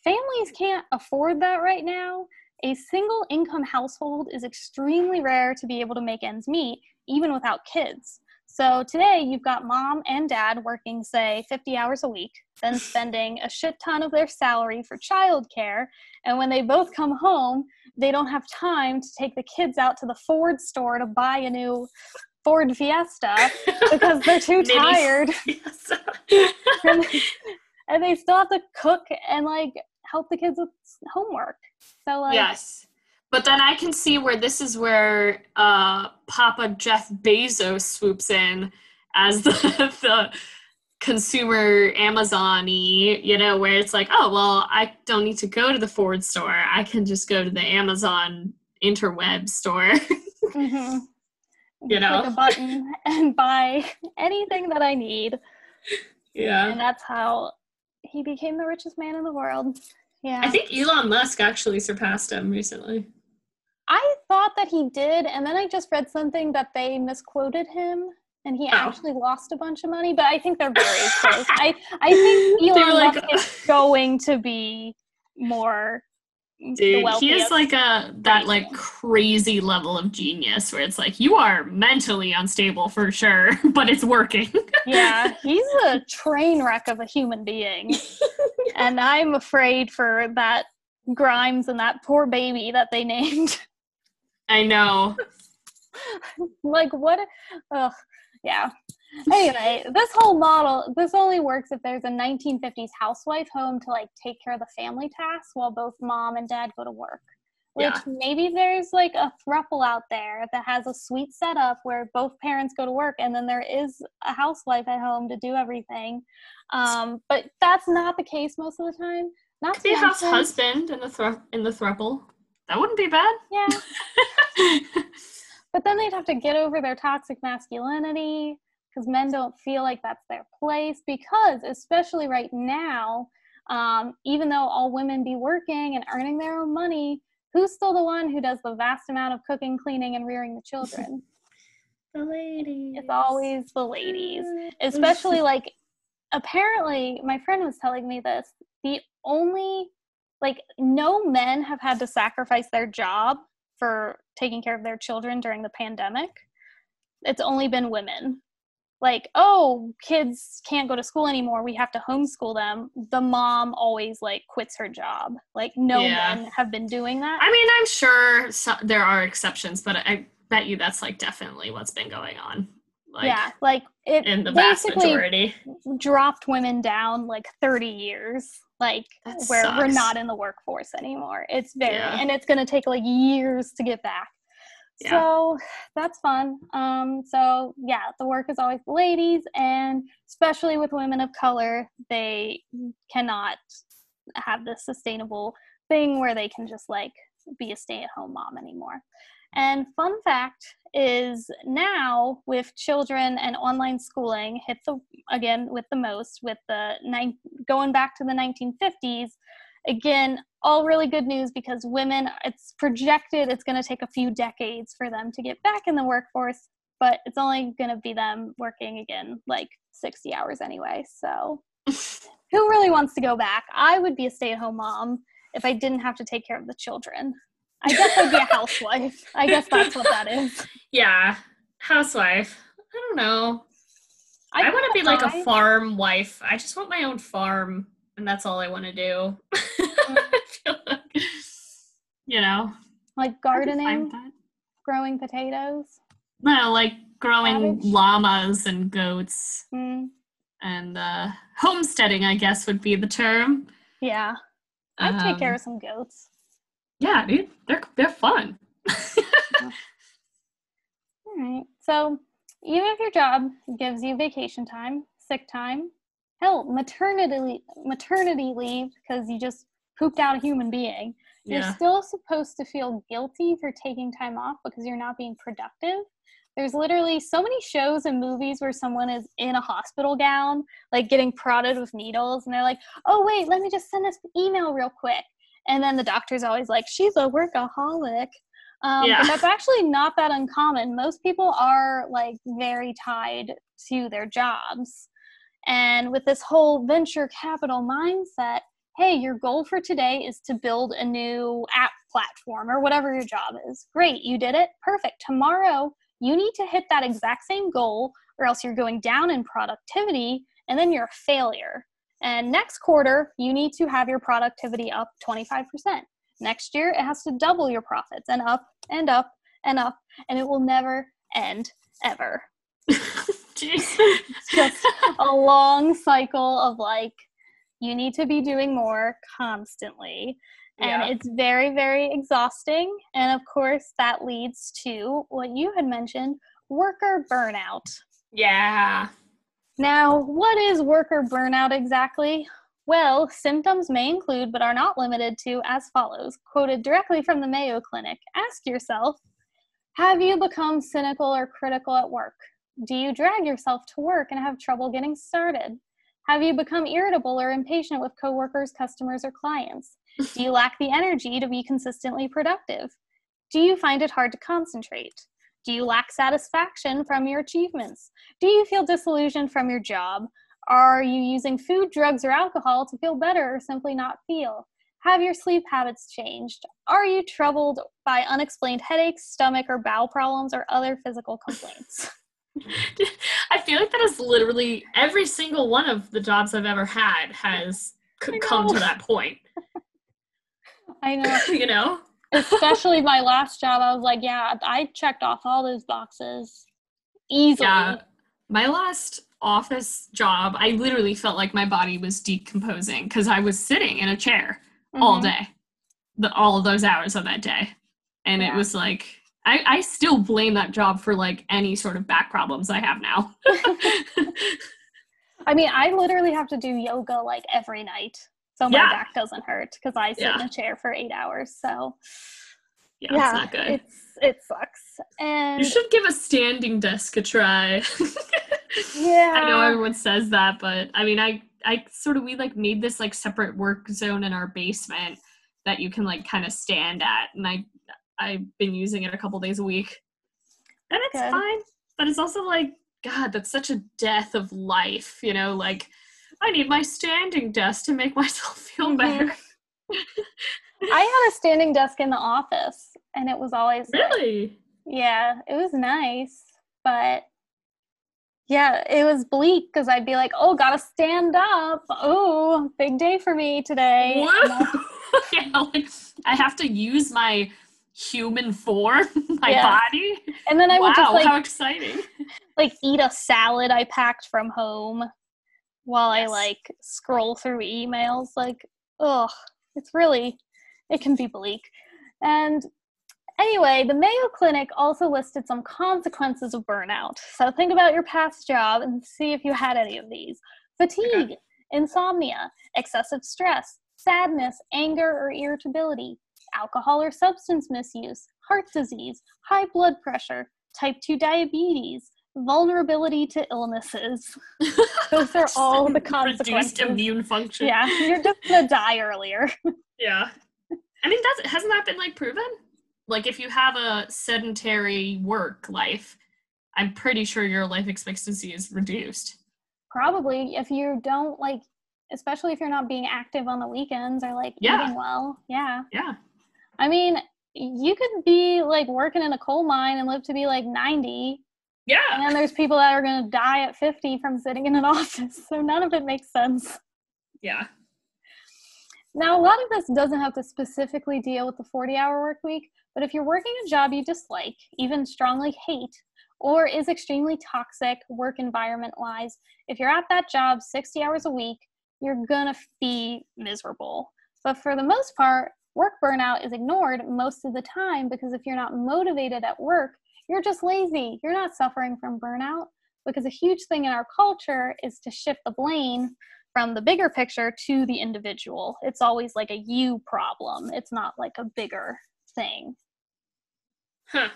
families can't afford that right now. A single income household is extremely rare to be able to make ends meet, even without kids. So today you've got mom and dad working, say, 50 hours a week, then spending a shit ton of their salary for childcare. And when they both come home, they don't have time to take the kids out to the Ford store to buy a new Ford Fiesta because they're too tired. and, and they still have to cook and like help the kids with homework. So like Yes. But then I can see where this is where uh, Papa Jeff Bezos swoops in as the, the consumer Amazon you know, where it's like, oh, well, I don't need to go to the Ford store. I can just go to the Amazon interweb store. mm-hmm. You know, click a button and buy anything that I need. Yeah. And that's how he became the richest man in the world. Yeah. I think Elon Musk actually surpassed him recently. I thought that he did, and then I just read something that they misquoted him, and he oh. actually lost a bunch of money. But I think they're very close. I I think Elon like, Musk is uh, going to be more. Dude, he is like a that like crazy level of genius where it's like you are mentally unstable for sure, but it's working. yeah, he's a train wreck of a human being, and I'm afraid for that Grimes and that poor baby that they named. I know. like what? Ugh, yeah. Anyway, this whole model this only works if there's a 1950s housewife home to like take care of the family tasks while both mom and dad go to work. which Yeah. maybe there's like a thruple out there that has a sweet setup where both parents go to work and then there is a housewife at home to do everything. Um, but that's not the case most of the time. Not Could be a house husband in the thru- in the thruple. That wouldn't be bad. Yeah. But then they'd have to get over their toxic masculinity because men don't feel like that's their place. Because, especially right now, um, even though all women be working and earning their own money, who's still the one who does the vast amount of cooking, cleaning, and rearing the children? the ladies. it's always the ladies. Especially like, apparently, my friend was telling me this the only, like, no men have had to sacrifice their job for taking care of their children during the pandemic. It's only been women. Like, oh, kids can't go to school anymore. We have to homeschool them. The mom always like quits her job. Like, no Yeah. men have been doing that. I mean, I'm sure so- there are exceptions, but I bet you that's like definitely what's been going on. Like, yeah, like it in the vast basically majority. dropped women down like 30 years like That where we're not in the workforce anymore. It's very Yeah. and it's going to take like years to get back. Yeah. so that's fun. Um so yeah the work is always the ladies and especially with women of color they cannot have this sustainable thing where they can just like be a stay-at-home mom anymore and fun fact is now with children and online schooling hit the again with the most with the nine going back to the 1950s again all really good news because women it's projected it's going to take a few decades for them to get back in the workforce but it's only going to be them working again like 60 hours anyway so who really wants to go back? I would be a stay-at-home mom if i didn't have to take care of the children i guess i'd be a housewife i guess that's what that is Yeah, housewife. I don't know. I, I'd want to be like a farm wife. I just want my own farm, and that's all I want to do. Like, you know, like I'd be fine gardening growing potatoes No, like growing Cabbage? llamas and goats mm, and uh, homesteading. I guess would be the term. yeah i'd take care Um, of some goats Yeah, dude, they're they're fun. All right. So, even if your job gives you vacation time, sick time, hell, maternity maternity leave because you just pooped out a human being, you're still supposed to feel guilty for taking time off because you're not being productive. There's literally so many shows and movies where someone is in a hospital gown, like getting prodded with needles, and they're like, "Oh wait, let me just send this email real quick," and then the doctor's always like, "She's a workaholic." Um, Yeah. That's actually not that uncommon. Most people are like very tied to their jobs. And with this whole venture capital mindset, hey, your goal for today is to build a new app platform or whatever your job is. Great, you did it. Perfect. Tomorrow, you need to hit that exact same goal, or else you're going down in productivity and then you're a failure. And next quarter, you need to have your productivity up 25%. Next year, it has to double your profits and up and up and up, and it will never end ever. Just a long cycle of like, you need to be doing more constantly. And Yeah. it's very, very exhausting. And of course, that leads to what you had mentioned worker burnout. yeah. Now, what is worker burnout exactly? Well, symptoms may include, but are not limited to, as follows quoted directly from the Mayo Clinic Ask yourself Have you become cynical or critical at work? Do you drag yourself to work and have trouble getting started? Have you become irritable or impatient with coworkers, customers, or clients? Do you lack the energy to be consistently productive? Do you find it hard to concentrate? Do you lack satisfaction from your achievements? Do you feel disillusioned from your job? Are you using food, drugs, or alcohol to feel better or simply not feel? Have your sleep habits changed? Are you troubled by unexplained headaches, stomach or bowel problems, or other physical complaints? I feel like that is literally every single one of the jobs I've ever had has c- come to that point. I know, you know? Especially my last job, I was like, yeah, I checked off all those boxes easily. Yeah. My last office job, I literally felt like my body was decomposing because I was sitting in a chair all Mhm. day, the all of those hours of that day. And Yeah. it was like I, I still blame that job for like any sort of back problems I have now. I mean, I literally have to do yoga like every night so my Yeah. back doesn't hurt because I sit in Yeah. a chair for eight hours. So yeah, it's not good. it's it sucks. And You should give a standing desk a try. yeah, I know everyone says that, but I mean, I I sort of we like made this like separate work zone in our basement that you can like kind of stand at, and I I've been using it a couple days a week, and it's Good. fine. But it's also like God, that's such a death of life, you know. Like I need my standing desk to make myself feel Mhm. better. I had a standing desk in the office, and it was always like- Really? yeah, it was nice, but yeah, it was bleak because I'd be like, "Oh, gotta stand up! Oh, big day for me today." Yeah, like I have to use my human form, my Yeah. body. And then I wow, would just like how exciting! like eat a salad I packed from home while I like scroll through emails. Like, ugh, it's really it can be bleak. And anyway, the Mayo Clinic also listed some consequences of burnout. So think about your past job and see if you had any of these. Fatigue, insomnia, excessive stress, sadness, anger or irritability, alcohol or substance misuse, heart disease, high blood pressure, type 2 diabetes, vulnerability to illnesses. Those are all the consequences. Reduced immune function. Yeah, you're just gonna die earlier. Yeah. I mean, that's hasn't that been like proven? Like, if you have a sedentary work life, I'm pretty sure your life expectancy is reduced. Probably if you don't like, especially if you're not being active on the weekends or like Yeah. eating well. Yeah. Yeah. I mean, you could be like working in a coal mine and live to be like 90, Yeah. and then there's people that are gonna die at 50 from sitting in an office. So none of it makes sense. Yeah. Now, a lot of this doesn't have to specifically deal with the 40 hour work week, but if you're working a job you dislike, even strongly hate, or is extremely toxic work environment wise, if you're at that job 60 hours a week, you're gonna be miserable. But for the most part, work burnout is ignored most of the time because if you're not motivated at work, you're just lazy. You're not suffering from burnout because a huge thing in our culture is to shift the blame from the bigger picture to the individual. It's always like a you problem. It's not like a bigger thing. Huh.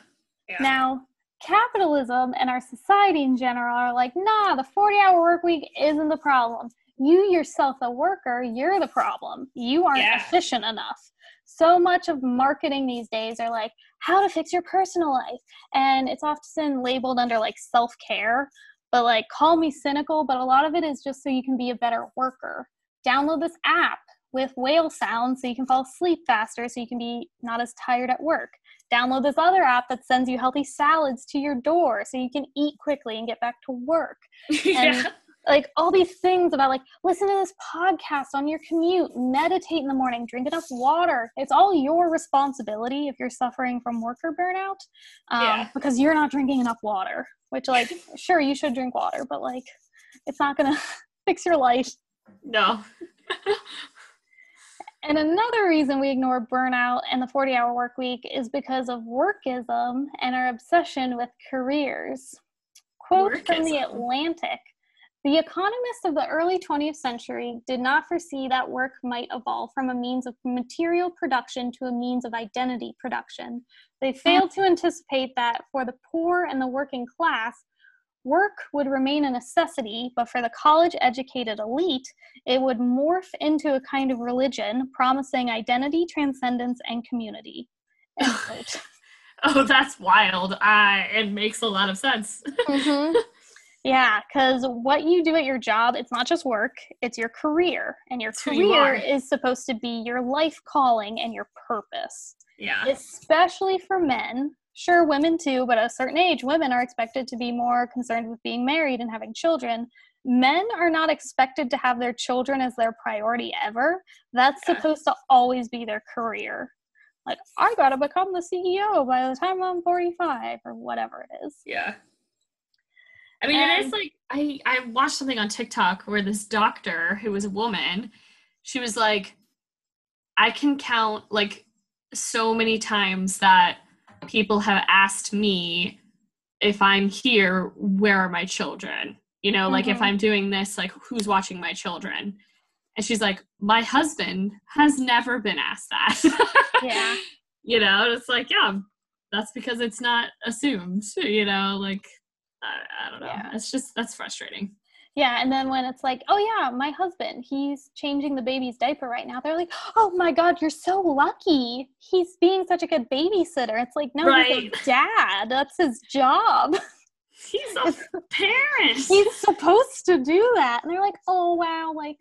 Yeah. Now, capitalism and our society in general are like, nah, the 40 hour work week isn't the problem. You yourself, the worker, you're the problem. You aren't Yeah. efficient enough. So much of marketing these days are like how to fix your personal life. And it's often labeled under like self care, but like call me cynical, but a lot of it is just so you can be a better worker. Download this app with whale sounds so you can fall asleep faster so you can be not as tired at work download this other app that sends you healthy salads to your door so you can eat quickly and get back to work. yeah. Like all these things about like listen to this podcast on your commute, meditate in the morning, drink enough water. It's all your responsibility if you're suffering from worker burnout um, Yeah. because you're not drinking enough water. Which like sure you should drink water, but like it's not gonna fix your life. No. And another reason we ignore burnout and the 40 hour work week is because of workism and our obsession with careers. Quote from the Atlantic The economists of the early 20th century did not foresee that work might evolve from a means of material production to a means of identity production. They failed to anticipate that for the poor and the working class, work would remain a necessity, but for the college educated elite, it would morph into a kind of religion promising identity, transcendence, and community. Oh, that's wild. I it makes a lot of sense. Mhm. Yeah, because what you do at your job, it's not just work, it's your career. And your It's who you career is supposed to be your life calling and your purpose, Yeah. especially for men. Sure, women too, but at a certain age, women are expected to be more concerned with being married and having children. Men are not expected to have their children as their priority ever. That's Yeah. supposed to always be their career. Like, I gotta become the CEO by the time I'm 45 or whatever it is. Yeah. I mean, it is like I I watched something on TikTok where this doctor who was a woman, she was like, I can count like so many times that people have asked me if I'm here, where are my children? You know, mm-hmm. like if mm-hmm. I'm doing this, like who's watching my children? And she's like, my husband has never been asked that. yeah. You know, it's like, yeah, that's because it's not assumed, you know, like, I, I don't know. Yeah. It's just, that's frustrating. Yeah, and then when it's like, oh yeah, my husband, he's changing the baby's diaper right now. They're like, oh my god, you're so lucky. He's being such a good babysitter. It's like, no, right. he's a dad. That's his job. He's a parent. He's supposed to do that. And they're like, oh wow, like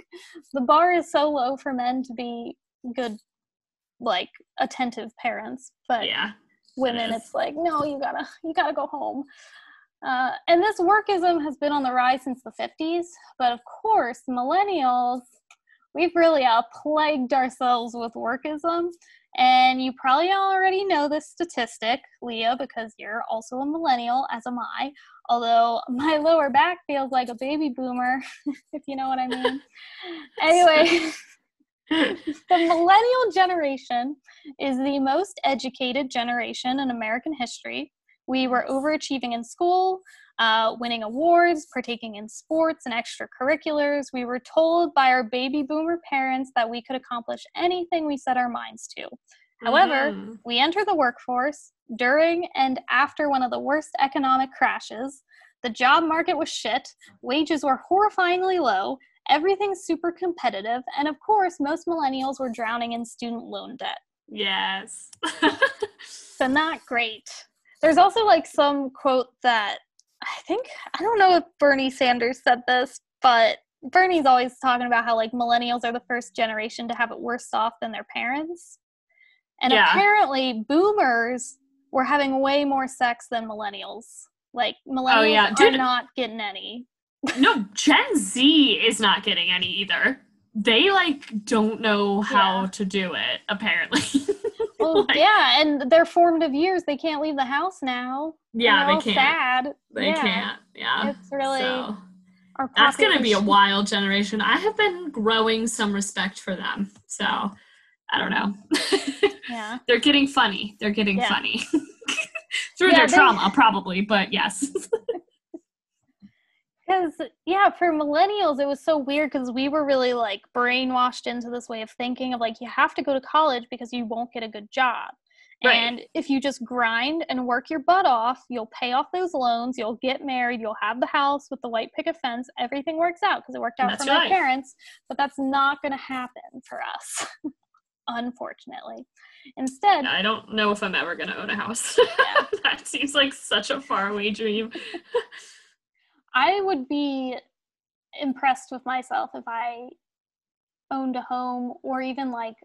the bar is so low for men to be good, like attentive parents. But yeah, women, it it's like, no, you gotta, you gotta go home. Uh, and this workism has been on the rise since the 50s, but of course, millennials, we've really uh, plagued ourselves with workism. And you probably already know this statistic, Leah, because you're also a millennial, as am I. Although my lower back feels like a baby boomer, if you know what I mean. anyway, the millennial generation is the most educated generation in American history. We were overachieving in school, uh, winning awards, partaking in sports and extracurriculars. We were told by our baby boomer parents that we could accomplish anything we set our minds to. However, mm-hmm. we enter the workforce during and after one of the worst economic crashes. The job market was shit, wages were horrifyingly low, everything's super competitive, and of course, most millennials were drowning in student loan debt. Yes. so, not great. There's also like some quote that I think I don't know if Bernie Sanders said this, but Bernie's always talking about how like millennials are the first generation to have it worse off than their parents. And yeah. apparently boomers were having way more sex than millennials. Like millennials oh, yeah. Dude, are not getting any. no, Gen Z is not getting any either. They like don't know how yeah. to do it, apparently. well, like, yeah, and their formative years, they can't leave the house now. Yeah, they can't. Sad. They yeah. can't. Yeah, it's really. So, that's going to be a wild generation. I have been growing some respect for them. So I don't know. Yeah. They're getting funny. They're getting yeah. funny. Through yeah, their they, trauma, probably, but yes. Because, yeah, for millennials, it was so weird because we were really like brainwashed into this way of thinking of like, you have to go to college because you won't get a good job. Right. And if you just grind and work your butt off, you'll pay off those loans, you'll get married, you'll have the house with the white picket fence, everything works out because it worked out for my parents. But that's not going to happen for us, unfortunately. Instead, I don't know if I'm ever going to own a house. Yeah. that seems like such a faraway dream. I would be impressed with myself if I owned a home or even like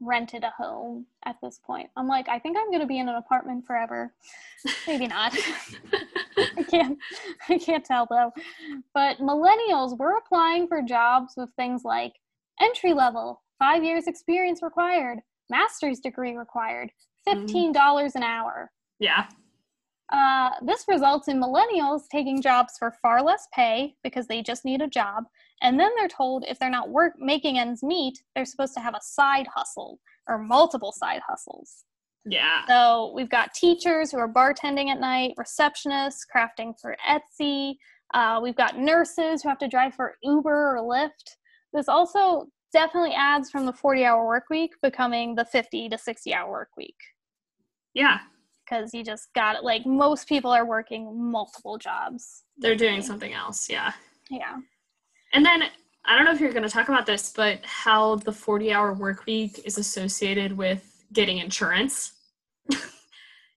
rented a home at this point. I'm like, I think I'm going to be in an apartment forever. Maybe not. I can't I can't tell though. But millennials were applying for jobs with things like entry level, 5 years experience required, master's degree required, $15 mm-hmm. an hour. Yeah. Uh, this results in millennials taking jobs for far less pay because they just need a job, and then they're told if they're not work making ends meet, they're supposed to have a side hustle or multiple side hustles. Yeah. So we've got teachers who are bartending at night, receptionists crafting for Etsy. Uh, we've got nurses who have to drive for Uber or Lyft. This also definitely adds from the 40 hour work week becoming the 50 to 60 hour work week. Yeah, because you just got it. Like most people are working multiple jobs. They're doing something else. Yeah. Yeah. And then I don't know if you're going to talk about this, but how the 40 hour work week is associated with getting insurance. mm,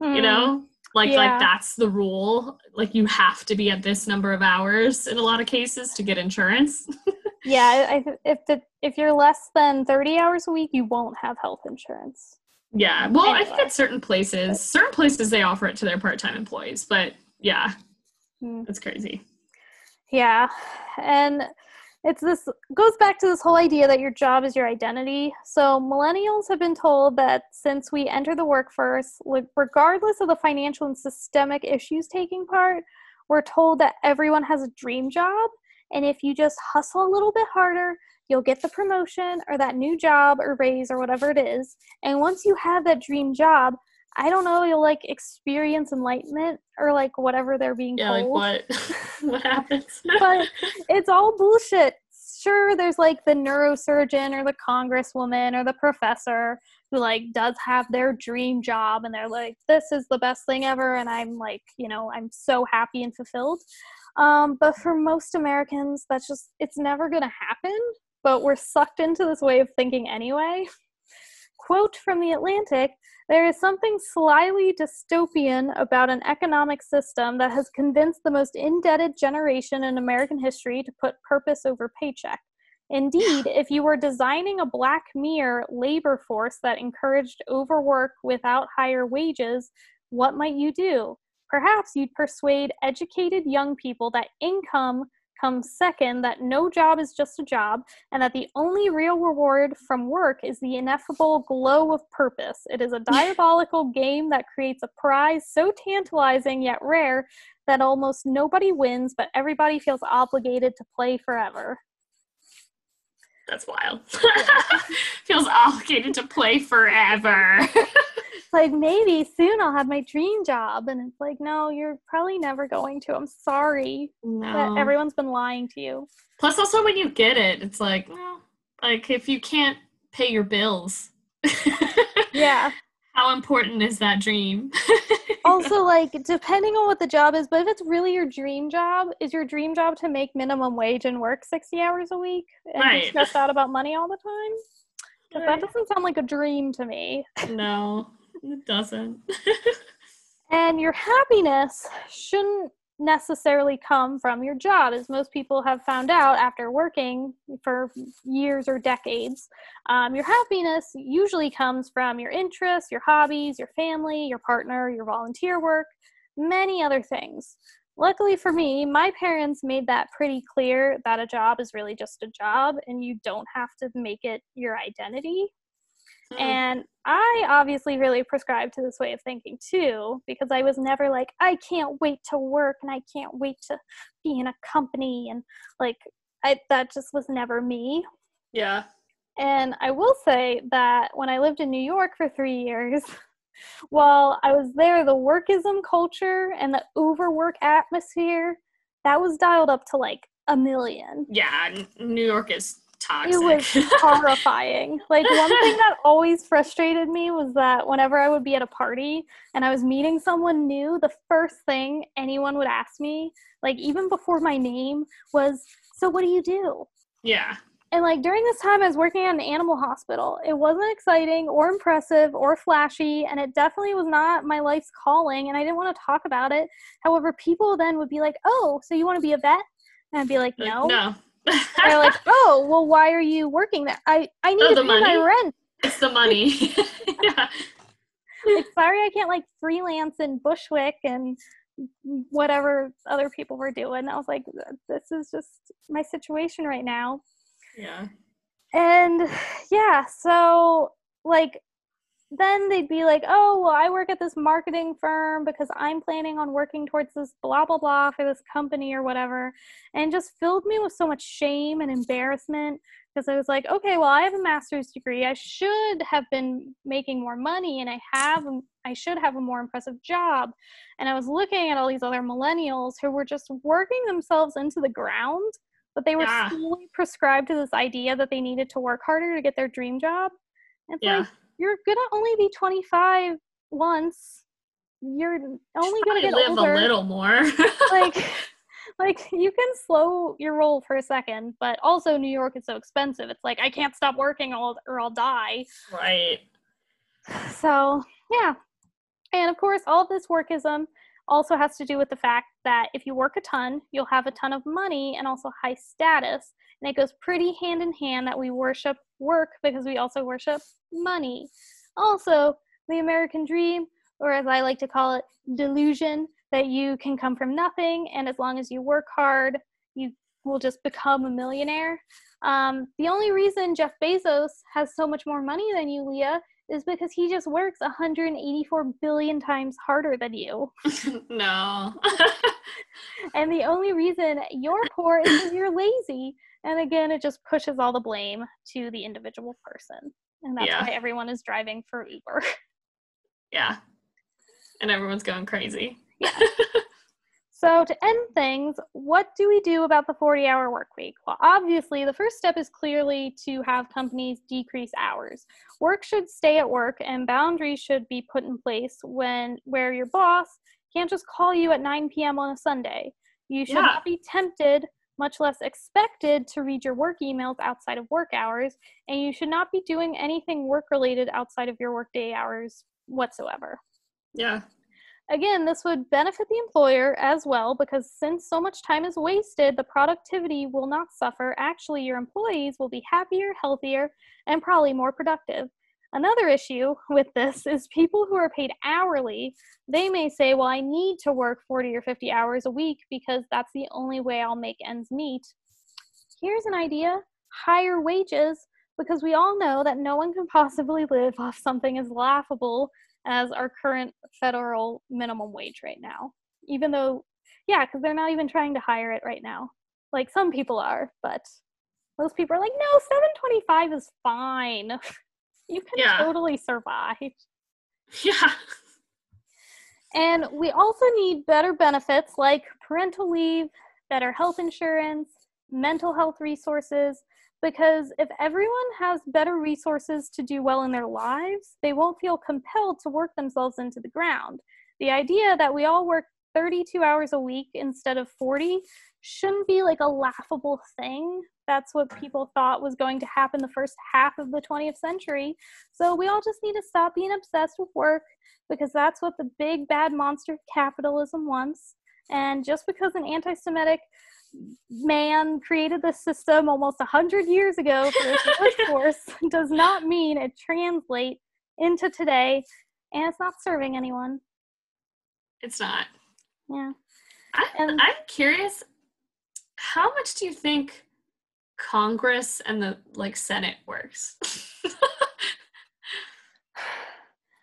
you know, like yeah. like that's the rule. Like you have to be at this number of hours in a lot of cases to get insurance. yeah, I, if the if you're less than 30 hours a week, you won't have health insurance. Yeah. Well, anyway. I think at certain places, certain places they offer it to their part-time employees, but yeah. Mm. It's crazy. Yeah. And it's this goes back to this whole idea that your job is your identity. So millennials have been told that since we enter the workforce, regardless of the financial and systemic issues taking part, we're told that everyone has a dream job And if you just hustle a little bit harder, you'll get the promotion or that new job or raise or whatever it is. And once you have that dream job, I don't know, you'll like experience enlightenment or like whatever they're being yeah, told. like what? what happens? but it's all bullshit. Sure, there's like the neurosurgeon or the congresswoman or the professor who like does have their dream job and they're like, this is the best thing ever, and I'm like, you know, I'm so happy and fulfilled. Um, but for most Americans, that's just it's never gonna happen. But we're sucked into this way of thinking anyway. Quote from the Atlantic there is something slyly dystopian about an economic system that has convinced the most indebted generation in American history to put purpose over paycheck. Indeed, if you were designing a Black Mirror labor force that encouraged overwork without higher wages, what might you do? Perhaps you'd persuade educated young people that income comes second, that no job is just a job, and that the only real reward from work is the ineffable glow of purpose. It is a diabolical game that creates a prize so tantalizing yet rare that almost nobody wins, but everybody feels obligated to play forever. That's wild. Feels obligated to play forever. like maybe soon I'll have my dream job. And it's like, no, you're probably never going to. I'm sorry no. that everyone's been lying to you. Plus, also when you get it, it's like, well, like if you can't pay your bills, yeah, how important is that dream? also, like depending on what the job is, but if it's really your dream job, is your dream job to make minimum wage and work sixty hours a week and Right. be stressed out about money all the time? Right. that doesn't sound like a dream to me. no, it doesn't. And your happiness shouldn't necessarily come from your job, as most people have found out after working for years or decades. Um, your happiness usually comes from your interests, your hobbies, your family, your partner, your volunteer work, many other things. Luckily for me, my parents made that pretty clear that a job is really just a job and you don't have to make it your identity. Hmm. And I obviously really prescribed to this way of thinking too, because I was never like, I can't wait to work and I can't wait to be in a company. And like, I, that just was never me. yeah. And I will say that when I lived in New York for three years, while I was there, the workism culture and the overwork atmosphere, that was dialed up to like a million Yeah. New York is toxic. it was horrifying. Like one thing that always frustrated me was that whenever I would be at a party and I was meeting someone new, the first thing anyone would ask me, like even before my name, was, "So what do you do?" yeah. And like during this time, I was working at an animal hospital. It wasn't exciting or impressive or flashy, and it definitely was not my life's calling. And I didn't want to talk about it. However, people then would be like, "Oh, so you want to be a vet?" And I'd be like, Like, "No." no. They're like, "Oh, well, why are you working there?" I I need Oh, to pay my rent. it's the money. yeah. Like, sorry, I can't like freelance in Bushwick and whatever other people were doing. I was like, "This is just my situation right now." Yeah. And yeah, so like then they'd be like, oh, well, I work at this marketing firm because I'm planning on working towards this blah, blah, blah for this company or whatever. And just filled me with so much shame and embarrassment because I was like, okay, well, I have a master's degree. I should have been making more money and I have, I should have a more impressive job. And I was looking at all these other millennials who were just working themselves into the ground, but they were Yeah. solely prescribed to this idea that they needed to work harder to get their dream job. And it's Yeah. like, you're gonna only be 25 once. You're only gonna get live older. a little more. like, like you can slow your roll for a second, but also New York is so expensive. It's like I can't stop working or I'll, or I'll die. right. So yeah, and of course, all this workism also has to do with the fact that if you work a ton, you'll have a ton of money and also high status. And it goes pretty hand in hand that we worship work because we also worship money. Also, the American dream, or as I like to call it, delusion, that you can come from nothing and as long as you work hard, you will just become a millionaire. Um, the only reason Jeff Bezos has so much more money than you, Leah, is because he just works 184 billion times harder than you. no. and the only reason you're poor is because you're lazy. And again, it just pushes all the blame to the individual person. And that's Yeah. why everyone is driving for Uber. yeah. And everyone's going crazy. So, to end things, what do we do about the 40 hour work week? Well, obviously, the first step is clearly to have companies decrease hours. Work should stay at work, and boundaries should be put in place when where your boss can't just call you at 9 p.m. on a Sunday. You should Yeah. not be tempted, much less expected, to read your work emails outside of work hours, and you should not be doing anything work related outside of your workday hours whatsoever. Yeah. Again, this would benefit the employer as well because since so much time is wasted, the productivity will not suffer. Actually, your employees will be happier, healthier, and probably more productive. Another issue with this is people who are paid hourly, they may say, Well, I need to work 40 or 50 hours a week because that's the only way I'll make ends meet. Here's an idea higher wages because we all know that no one can possibly live off something as laughable as our current federal minimum wage right now. Even though, yeah, because they're not even trying to hire it right now. Like some people are, but most people are like, no, 725 is fine. You can Yeah. totally survive. Yeah. And we also need better benefits like parental leave, better health insurance, mental health resources, because if everyone has better resources to do well in their lives, they won't feel compelled to work themselves into the ground. The idea that we all work 32 hours a week instead of 40 shouldn't be like a laughable thing. That's what people thought was going to happen the first half of the 20th century. So we all just need to stop being obsessed with work because that's what the big bad monster capitalism wants. And just because an anti Semitic man created this system almost 100 years ago for his workforce does not mean it translates into today and it's not serving anyone. It's not. Yeah. I, And- I'm curious, how much do you think Congress and the like Senate works?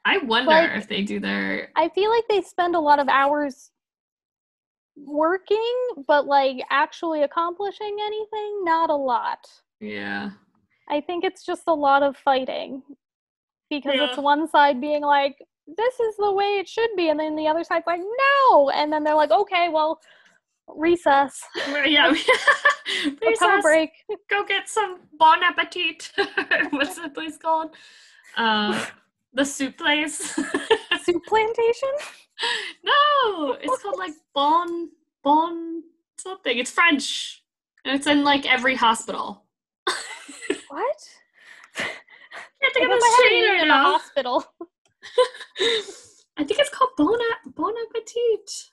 I wonder Like- if they do their I feel like they spend a lot of hours working, but like actually accomplishing anything, not a lot. yeah. I think it's just a lot of fighting because it's one side being like, this is the way it should be, and then the other side's like, no. And then they're like, okay, well, recess. Yeah. Let's have a Recess. break. Go get some bon appetit. What's the place called? Uh, the soup place. Soup plantation? no, it's called like bon bon something. It's French, and it's in like every hospital. What? Can't I think of guess I street haven't right in a hospital. I think it's called bon, bon appetit.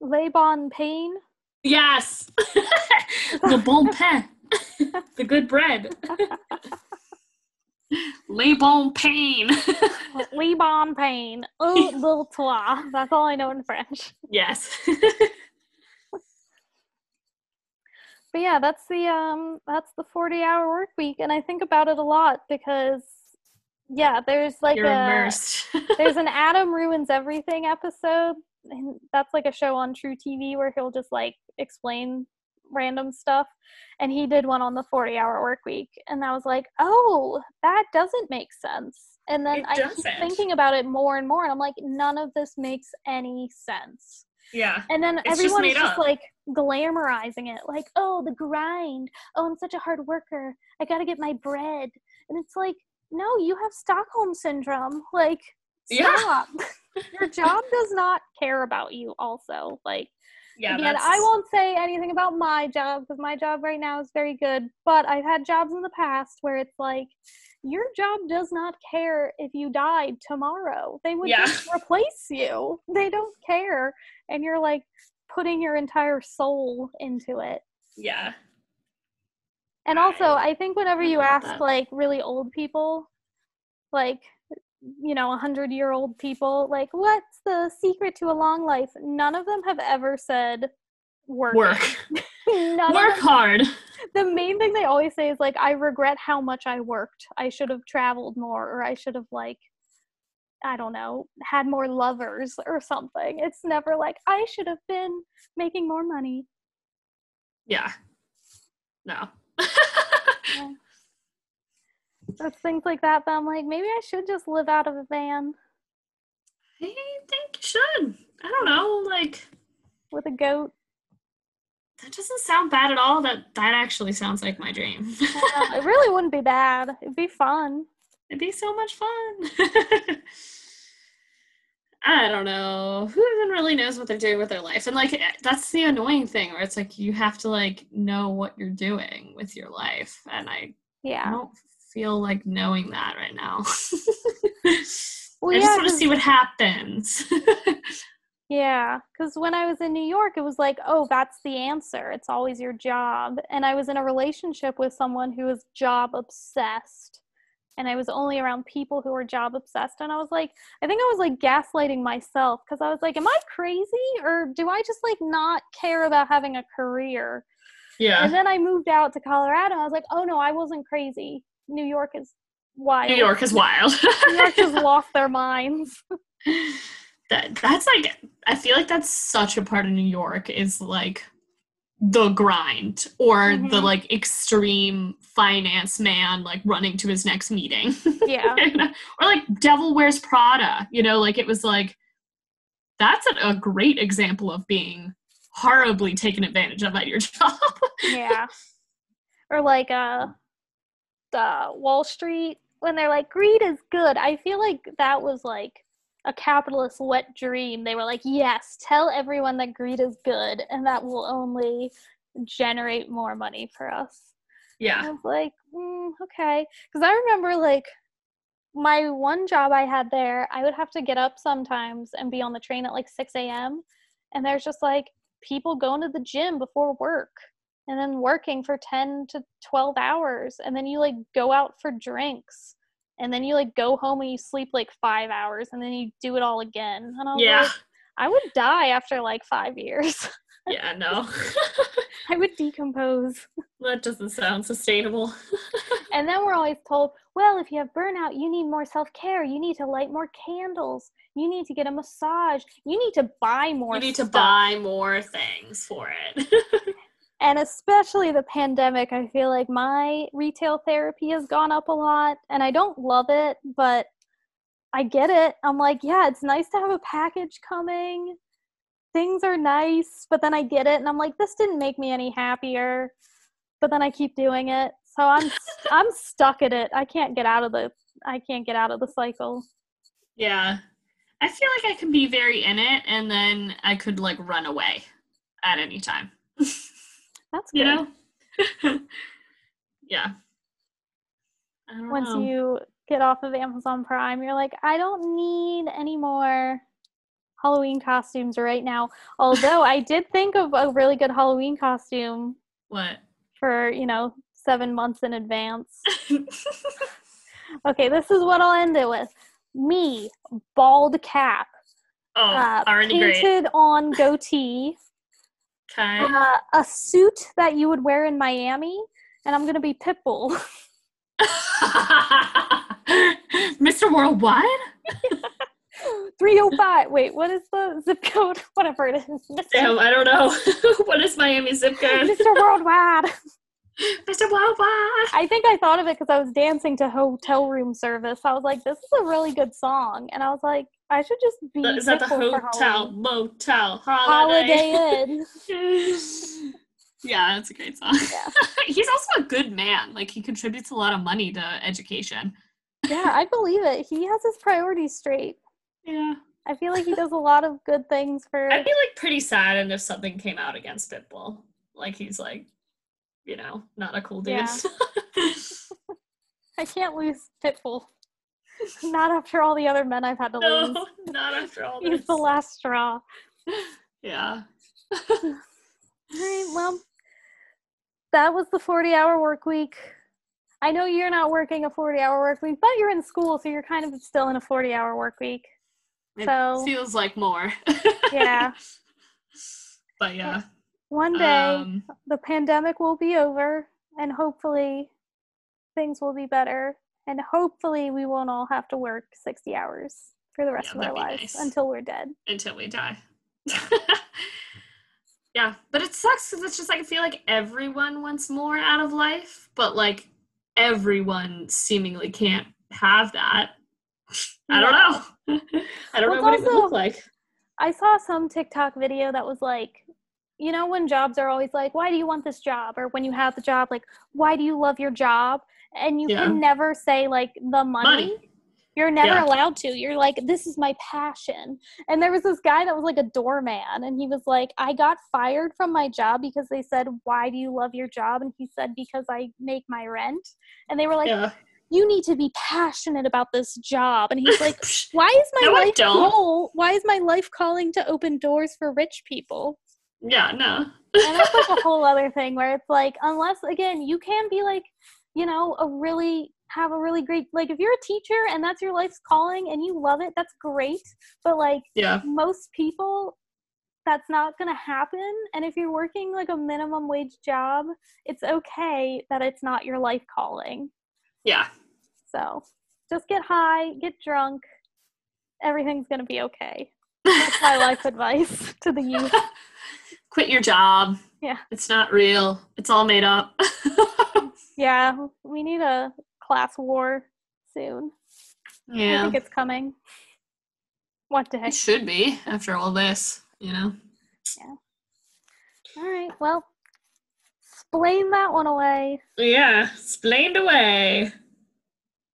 Les Bon Pain. Yes, the bon pain, the good bread. Les bon pain. Les Bon Pain. Oh, little toi. That's all I know in French. yes. but yeah that's the um that's the 40 hour work week and i think about it a lot because yeah there's like You're a immersed. there's an adam ruins everything episode and that's like a show on truTV where he'll just like explain random stuff and he did one on the 40 hour work week and i was like oh that doesn't make sense and then i keep thinking about it more and more and i'm like none of this makes any sense yeah. and then It's just everyone is made just up. like glamorizing it, like, oh, the grind. Oh, I'm such a hard worker. I got to get my bread. And it's like, no, you have Stockholm syndrome. Like, Yeah. stop. Your job does not care about you, also. Like, Yeah. again, that's, I won't say anything about my job because my job right now is very good. But I've had jobs in the past where it's like, your job does not care if you died tomorrow. They would Yeah. just replace you. They don't care. And you're like putting your entire soul into it. Yeah. And also, I think whenever you ask that. like really old people, like, you know, a hundred year old people, like, what's the secret to a long life? None of them have ever said work. Work. None Work hard. the main thing they always say is like, I regret how much I worked. I should have traveled more, or I should have like, I don't know, had more lovers or something. It's never like I should have been making more money. Yeah. No. Yeah. It's things like that that I'm like, maybe I should just live out of a van I think you should. I don't know. Like with a goat. that doesn't sound bad at all. That that actually sounds like my dream. Yeah, it really wouldn't be bad. It'd be fun. It'd be so much fun. I don't know. Who even really knows what they're doing with their life? And like eh, that's the annoying thing where it's like you have to like know what you're doing with your life. And I, I Yeah. don't feel like knowing that right now. Well, I yeah, just want to see what happens. Yeah, because when I was in New York, it was like, oh, that's the answer. It's always your job. And I was in a relationship with someone who was job obsessed. And I was only around people who were job obsessed. And I was like, I think I was like gaslighting myself because I was like, am I crazy? Or do I just like not care about having a career? Yeah. And then I moved out to Colorado. I was like, oh no, I wasn't crazy. New York is wild. New York is wild. New York just lost their minds. that that's like I feel like that's such a part of New York is like the grind or the Mhm. like extreme finance man like running to his next meeting. Yeah. or like Devil Wears Prada, you know, like it was like that's a, a great example of being horribly taken advantage of at your job. yeah or like uh the wall street when they're like greed is good i feel like that was like a capitalist wet dream they were like yes tell everyone that greed is good and that will only generate more money for us Yeah. I was like, mm, okay. Because I remember, like, my one job I had there, I would have to get up sometimes and be on the train at like 6 a.m. And there's just like people going to the gym before work and then working for 10 to 12 hours. And then you like go out for drinks. And then you like go home and you sleep like five hours and then you do it all again. And I was Yeah. like, I would die after like five years. Yeah, no. I would decompose. that doesn't sound sustainable. And then we're always told, well, if you have burnout, you need more self care. You need to light more candles. You need to get a massage. You need to buy more. you need to buy more things for it. And especially the pandemic, I feel like my retail therapy has gone up a lot. And I don't love it, but I get it. I'm like, yeah, it's nice to have a package coming. Things are nice, but then I get it. And I'm like, this didn't make me any happier. But then I keep doing it. So I'm I'm stuck at it. I can't get out of the I can't get out of the cycle. Yeah. I feel like I can be very in it and then I could like run away at any time. That's You good. know? yeah. I don't Once know. you get off of Amazon Prime, you're like, I don't need any more Halloween costumes right now. Although I did think of a really good Halloween costume what? for, you know, seven months in advance. Okay, this is what I'll end it with. Me, bald cap, oh, uh, already great. painted on goatee, Okay. uh, a suit that you would wear in Miami, and I'm gonna be Pitbull. Mr. Worldwide? 305. Wait, what is the zip code? Whatever it is. Mr. Damn, I don't know. what is Miami zip code? Mr. Worldwide. Mr. Worldwide. I think I thought of it because I was dancing to hotel room service. I was like, this is a really good song. And I was like, I should just be Is that the hotel, motel, Holiday holiday? Inn. yeah, that's a great song. Yeah. He's also a good man. Like he contributes a lot of money to education. Yeah, I believe it. He has his priorities straight. Yeah. I feel like he does a lot of good things for. I'd be like pretty sad and if something came out against Pitbull. Like he's like, you know, not a cool dude. Yeah. I can't lose Pitbull. Not after all the other men I've had to lose. no, not after all He's this. the last straw. Yeah. All right, well, that was the 40 hour work week. I know you're not working a 40 hour work week, but you're in school, so you're kind of still in a 40 hour work week. It So- feels like more. Yeah. but yeah. One day Um, the pandemic will be over and hopefully things will be better and hopefully we won't all have to work 60 hours for the rest Yeah, of our lives nice. until we're dead. until we die. yeah, but it sucks because it's just like I feel like everyone wants more out of life, but like everyone seemingly can't have that. I don't know. I don't Well, know what it's it would look like. I saw some TikTok video that was like, you know, when jobs are always like, why do you want this job? Or when you have the job, like, why do you love your job? And you Yeah. can never say like the money. Money. You're never Yeah. allowed to. You're like, this is my passion. And there was this guy that was like a doorman, and he was like, I got fired from my job because they said, Why do you love your job? And he said, Because I make my rent. And they were like, yeah. You need to be passionate about this job. And he's like, Why is my No, life goal? Why is my life calling to open doors for rich people? yeah, no. And that's like a whole other thing where it's like, unless again, you can be like, you know, a really have a really great like if you're a teacher and that's your life's calling and you love it, that's great. But like Yeah. most people that's not going to happen and if you're working like a minimum wage job it's okay that it's not your life calling Yeah. so just get high get drunk everything's going to be okay that's my life advice to the youth Quit your job. Yeah. It's not real. It's all made up. yeah we need a class war soon Yeah. i think it's coming one day It should be after all this, you know? Yeah. All right well explain that one away Yeah. Explained away.